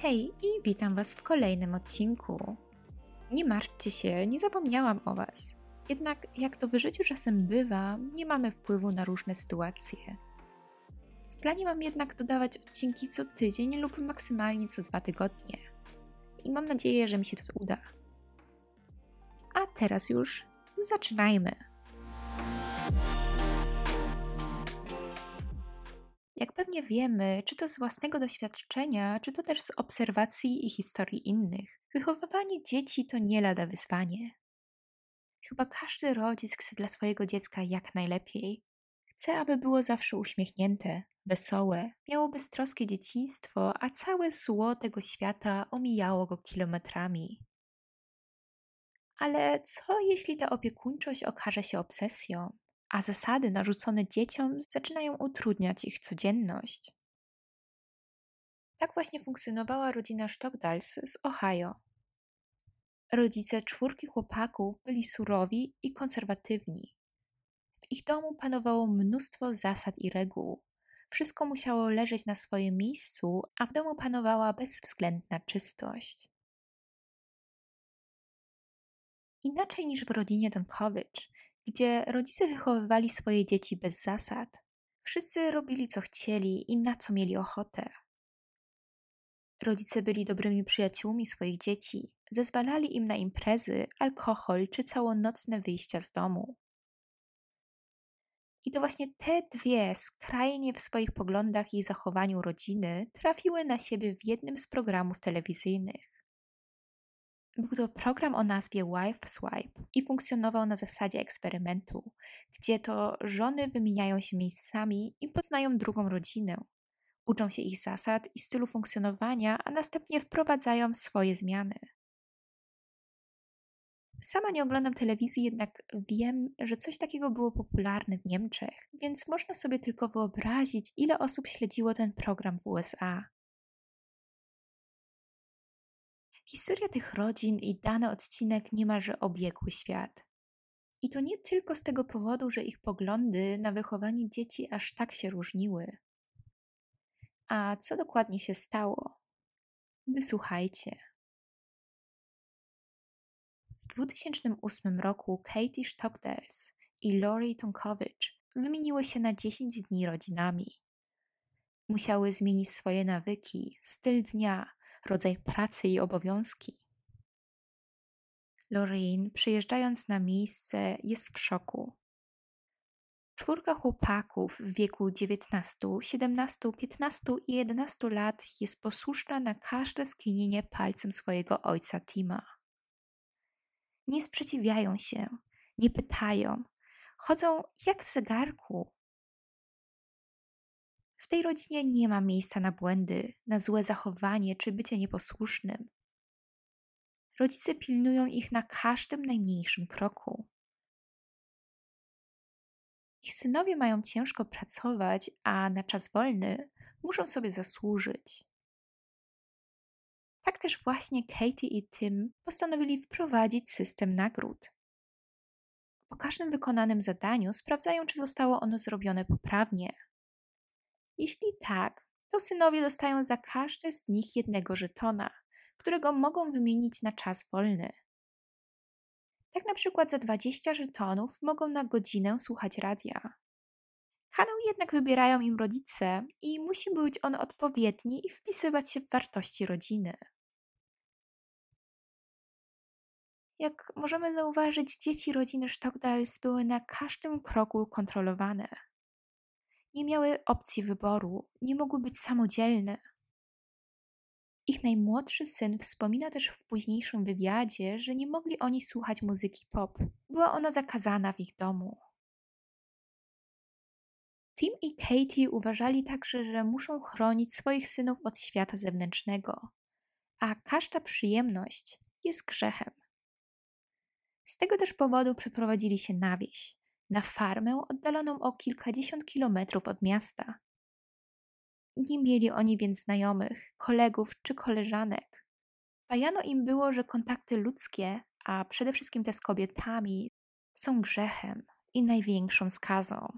Hej i witam Was w kolejnym odcinku. Nie martwcie się, nie zapomniałam o Was. Jednak, jak to w życiu czasem bywa, nie mamy wpływu na różne sytuacje. W planie mam jednak dodawać odcinki co tydzień lub maksymalnie co dwa tygodnie. I mam nadzieję, że mi się to uda. A teraz już zaczynajmy. Jak pewnie wiemy, czy to z własnego doświadczenia, czy to też z obserwacji i historii innych, wychowywanie dzieci to nie lada wyzwanie. Chyba każdy rodzic chce dla swojego dziecka jak najlepiej. Chce, aby było zawsze uśmiechnięte, wesołe, miało beztroskie dzieciństwo, a całe zło tego świata omijało go kilometrami. Ale co jeśli ta opiekuńczość okaże się obsesją? A zasady narzucone dzieciom zaczynają utrudniać ich codzienność. Tak właśnie funkcjonowała rodzina Stockdals z Ohio. Rodzice czwórki chłopaków byli surowi i konserwatywni. W ich domu panowało mnóstwo zasad i reguł. Wszystko musiało leżeć na swoim miejscu, a w domu panowała bezwzględna czystość. Inaczej niż w rodzinie Donkowicz, gdzie rodzice wychowywali swoje dzieci bez zasad. Wszyscy robili co chcieli i na co mieli ochotę. Rodzice byli dobrymi przyjaciółmi swoich dzieci, zezwalali im na imprezy, alkohol czy całonocne wyjścia z domu. I to właśnie te dwie skrajnie w swoich poglądach i zachowaniu rodziny trafiły na siebie w jednym z programów telewizyjnych. Był to program o nazwie Wife Swipe i funkcjonował na zasadzie eksperymentu, gdzie to żony wymieniają się miejscami i poznają drugą rodzinę. Uczą się ich zasad i stylu funkcjonowania, a następnie wprowadzają swoje zmiany. Sama nie oglądam telewizji, jednak wiem, że coś takiego było popularne w Niemczech, więc można sobie tylko wyobrazić, ile osób śledziło ten program w USA. Historia tych rodzin i dany odcinek niemalże obiegły świat. I to nie tylko z tego powodu, że ich poglądy na wychowanie dzieci aż tak się różniły. A co dokładnie się stało? Wysłuchajcie. W 2008 roku Katie Stockdales i Lori Tonkowicz wymieniły się na 10 dni rodzinami. Musiały zmienić swoje nawyki, styl dnia, rodzaj pracy i obowiązki. Lorraine, przyjeżdżając na miejsce, jest w szoku. Czwórka chłopaków w wieku 19, 17, 15 i 11 lat jest posłuszna na każde skinienie palcem swojego ojca Tima. Nie sprzeciwiają się, nie pytają, chodzą jak w zegarku, w tej rodzinie nie ma miejsca na błędy, na złe zachowanie czy bycie nieposłusznym. Rodzice pilnują ich na każdym najmniejszym kroku. Ich synowie mają ciężko pracować, a na czas wolny muszą sobie zasłużyć. Tak też właśnie Katie i Tim postanowili wprowadzić system nagród. Po każdym wykonanym zadaniu sprawdzają, czy zostało ono zrobione poprawnie, jeśli tak, to synowie dostają za każde z nich jednego żetona, którego mogą wymienić na czas wolny. Tak na przykład za 20 żetonów mogą na godzinę słuchać radia. Kanał jednak wybierają im rodzice i musi być on odpowiedni i wpisywać się w wartości rodziny. Jak możemy zauważyć, dzieci rodziny Stockdales były na każdym kroku kontrolowane nie miały opcji wyboru, nie mogły być samodzielne. Ich najmłodszy syn wspomina też w późniejszym wywiadzie, że nie mogli oni słuchać muzyki pop. Była ona zakazana w ich domu. Tim i Katie uważali także, że muszą chronić swoich synów od świata zewnętrznego, a każda przyjemność jest grzechem. Z tego też powodu przeprowadzili się na wieś, na farmę oddaloną o kilkadziesiąt kilometrów od miasta. Nie mieli oni więc znajomych, kolegów czy koleżanek. Bajano im było, że kontakty ludzkie, a przede wszystkim te z kobietami, są grzechem i największą skazą.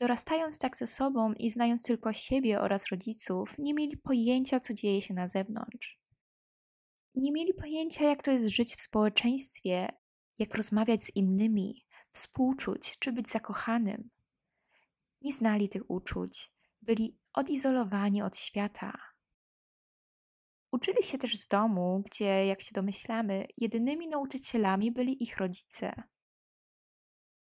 Dorastając tak ze sobą i znając tylko siebie oraz rodziców, nie mieli pojęcia, co dzieje się na zewnątrz. Nie mieli pojęcia, jak to jest żyć w społeczeństwie, jak rozmawiać z innymi, współczuć czy być zakochanym. Nie znali tych uczuć, byli odizolowani od świata. Uczyli się też z domu, gdzie, jak się domyślamy, jedynymi nauczycielami byli ich rodzice.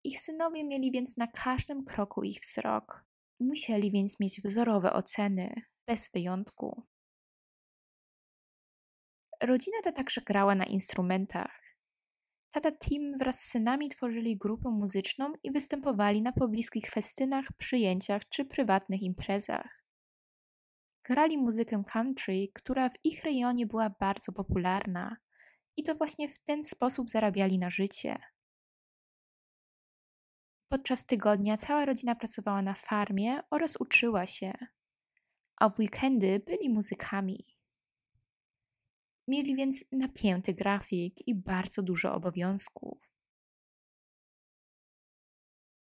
Ich synowie mieli więc na każdym kroku ich wzrok. Musieli więc mieć wzorowe oceny, bez wyjątku. Rodzina ta także grała na instrumentach. Tata Tim wraz z synami tworzyli grupę muzyczną i występowali na pobliskich festynach, przyjęciach czy prywatnych imprezach. Grali muzykę country, która w ich rejonie była bardzo popularna, i to właśnie w ten sposób zarabiali na życie. Podczas tygodnia cała rodzina pracowała na farmie oraz uczyła się, a w weekendy byli muzykami. Mieli więc napięty grafik i bardzo dużo obowiązków.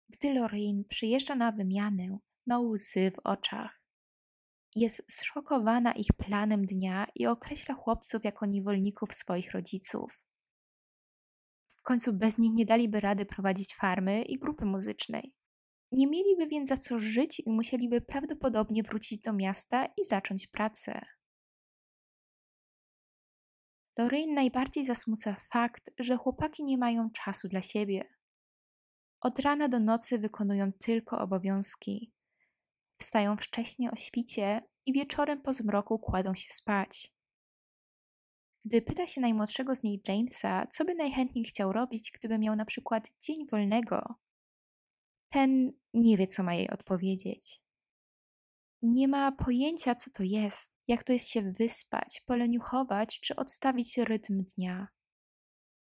Gdy Lorraine przyjeżdża na wymianę, ma łzy w oczach. Jest zszokowana ich planem dnia i określa chłopców jako niewolników swoich rodziców końcu bez nich nie daliby rady prowadzić farmy i grupy muzycznej. Nie mieliby więc za co żyć i musieliby prawdopodobnie wrócić do miasta i zacząć pracę. Lorraine najbardziej zasmuca fakt, że chłopaki nie mają czasu dla siebie. Od rana do nocy wykonują tylko obowiązki. Wstają wcześnie o świcie i wieczorem po zmroku kładą się spać. Gdy pyta się najmłodszego z niej Jamesa, co by najchętniej chciał robić, gdyby miał na przykład dzień wolnego, ten nie wie, co ma jej odpowiedzieć. Nie ma pojęcia, co to jest, jak to jest się wyspać, poleniuchować czy odstawić rytm dnia.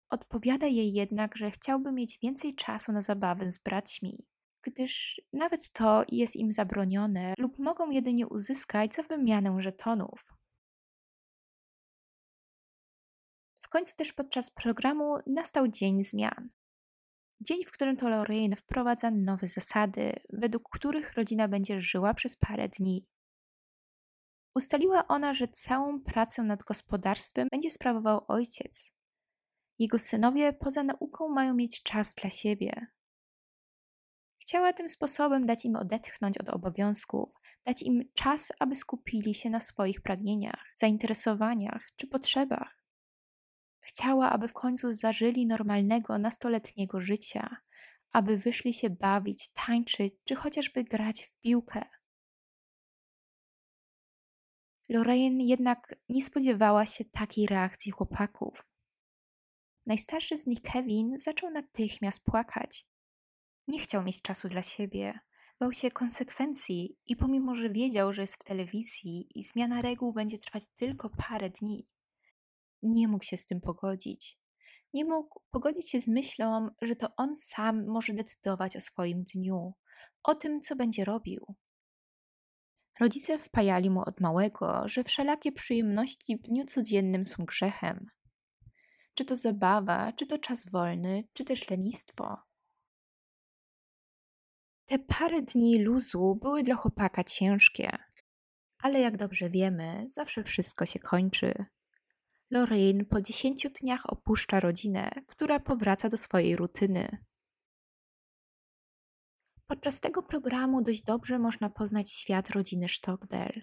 Odpowiada jej jednak, że chciałby mieć więcej czasu na zabawę z braćmi, gdyż nawet to jest im zabronione lub mogą jedynie uzyskać za wymianę żetonów. W końcu też podczas programu nastał dzień zmian. Dzień, w którym to Lorraine wprowadza nowe zasady, według których rodzina będzie żyła przez parę dni. Ustaliła ona, że całą pracę nad gospodarstwem będzie sprawował ojciec. Jego synowie poza nauką mają mieć czas dla siebie. Chciała tym sposobem dać im odetchnąć od obowiązków, dać im czas, aby skupili się na swoich pragnieniach, zainteresowaniach czy potrzebach. Chciała, aby w końcu zażyli normalnego nastoletniego życia, aby wyszli się bawić, tańczyć czy chociażby grać w piłkę. Lorraine jednak nie spodziewała się takiej reakcji chłopaków. Najstarszy z nich Kevin zaczął natychmiast płakać. Nie chciał mieć czasu dla siebie, bał się konsekwencji i pomimo, że wiedział, że jest w telewizji i zmiana reguł będzie trwać tylko parę dni, nie mógł się z tym pogodzić. Nie mógł pogodzić się z myślą, że to on sam może decydować o swoim dniu, o tym, co będzie robił. Rodzice wpajali mu od małego, że wszelakie przyjemności w dniu codziennym są grzechem. Czy to zabawa, czy to czas wolny, czy też lenistwo. Te parę dni luzu były dla chłopaka ciężkie, ale jak dobrze wiemy, zawsze wszystko się kończy. Lorraine po dziesięciu dniach opuszcza rodzinę, która powraca do swojej rutyny. Podczas tego programu dość dobrze można poznać świat rodziny Stockdale.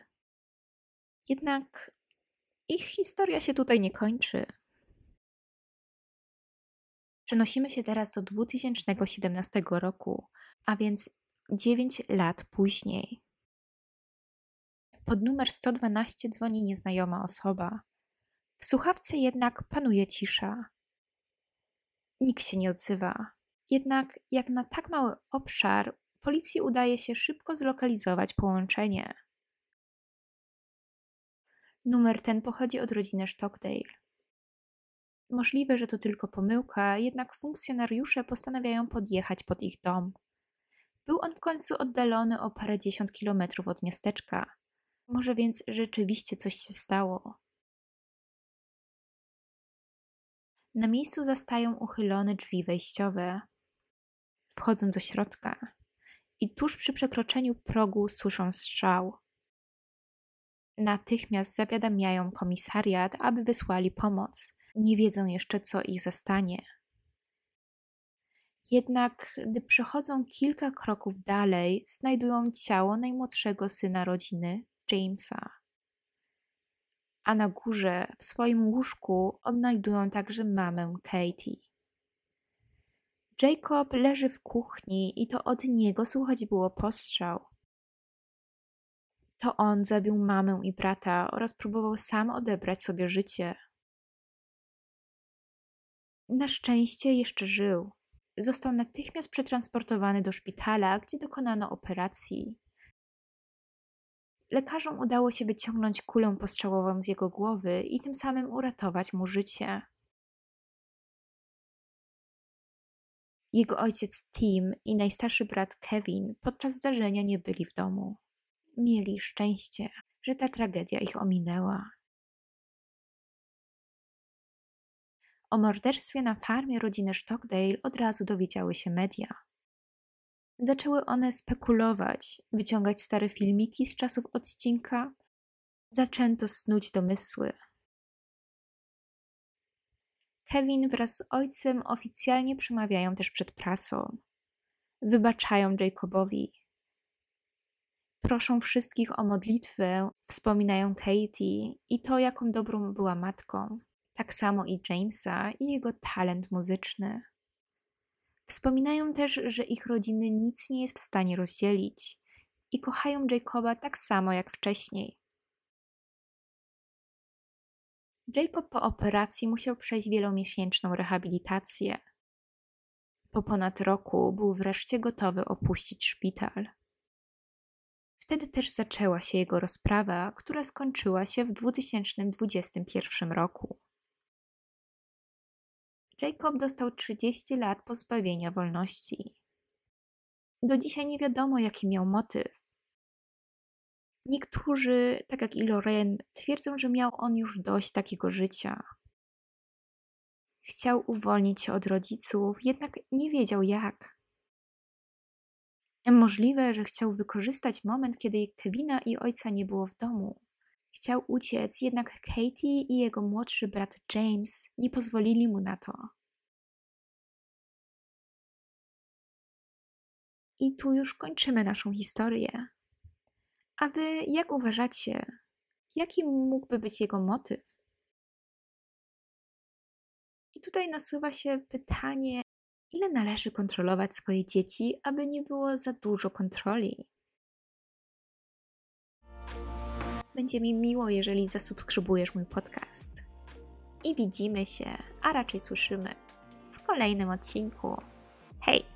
Jednak ich historia się tutaj nie kończy. Przenosimy się teraz do 2017 roku, a więc 9 lat później. Pod numer 112 dzwoni nieznajoma osoba. W słuchawce jednak panuje cisza. Nikt się nie odzywa. Jednak, jak na tak mały obszar, policji udaje się szybko zlokalizować połączenie. Numer ten pochodzi od rodziny Stockdale. Możliwe, że to tylko pomyłka, jednak funkcjonariusze postanawiają podjechać pod ich dom. Był on w końcu oddalony o parędziesiąt kilometrów od miasteczka. Może więc rzeczywiście coś się stało. Na miejscu zastają uchylone drzwi wejściowe. Wchodzą do środka i tuż przy przekroczeniu progu słyszą strzał. Natychmiast zawiadamiają komisariat, aby wysłali pomoc. Nie wiedzą jeszcze, co ich zastanie. Jednak, gdy przechodzą kilka kroków dalej, znajdują ciało najmłodszego syna rodziny, Jamesa. A na górze, w swoim łóżku, odnajdują także mamę Katie. Jacob leży w kuchni i to od niego słuchać było postrzał. To on zabił mamę i brata oraz próbował sam odebrać sobie życie. Na szczęście jeszcze żył. Został natychmiast przetransportowany do szpitala, gdzie dokonano operacji. Lekarzom udało się wyciągnąć kulę postrzałową z jego głowy i tym samym uratować mu życie. Jego ojciec Tim i najstarszy brat Kevin podczas zdarzenia nie byli w domu. Mieli szczęście, że ta tragedia ich ominęła. O morderstwie na farmie rodziny Stockdale od razu dowiedziały się media. Zaczęły one spekulować, wyciągać stare filmiki z czasów odcinka. Zaczęto snuć domysły. Kevin wraz z ojcem oficjalnie przemawiają też przed prasą. Wybaczają Jacobowi. Proszą wszystkich o modlitwę, wspominają Katie i to, jaką dobrą była matką. Tak samo i Jamesa i jego talent muzyczny. Wspominają też, że ich rodziny nic nie jest w stanie rozdzielić i kochają Jacoba tak samo jak wcześniej. Jacob po operacji musiał przejść wielomiesięczną rehabilitację. Po ponad roku był wreszcie gotowy opuścić szpital. Wtedy też zaczęła się jego rozprawa, która skończyła się w 2021 roku. Jacob dostał 30 lat pozbawienia wolności. Do dzisiaj nie wiadomo, jaki miał motyw. Niektórzy, tak jak i Lorraine, twierdzą, że miał on już dość takiego życia. Chciał uwolnić się od rodziców, jednak nie wiedział jak. Możliwe, że chciał wykorzystać moment, kiedy Kevina i ojca nie było w domu. Chciał uciec, jednak Katie i jego młodszy brat James nie pozwolili mu na to. I tu już kończymy naszą historię. A wy jak uważacie? Jaki mógłby być jego motyw? I tutaj nasuwa się pytanie, ile należy kontrolować swoje dzieci, aby nie było za dużo kontroli? Będzie mi miło, jeżeli zasubskrybujesz mój podcast. I widzimy się, a raczej słyszymy w kolejnym odcinku. Hej!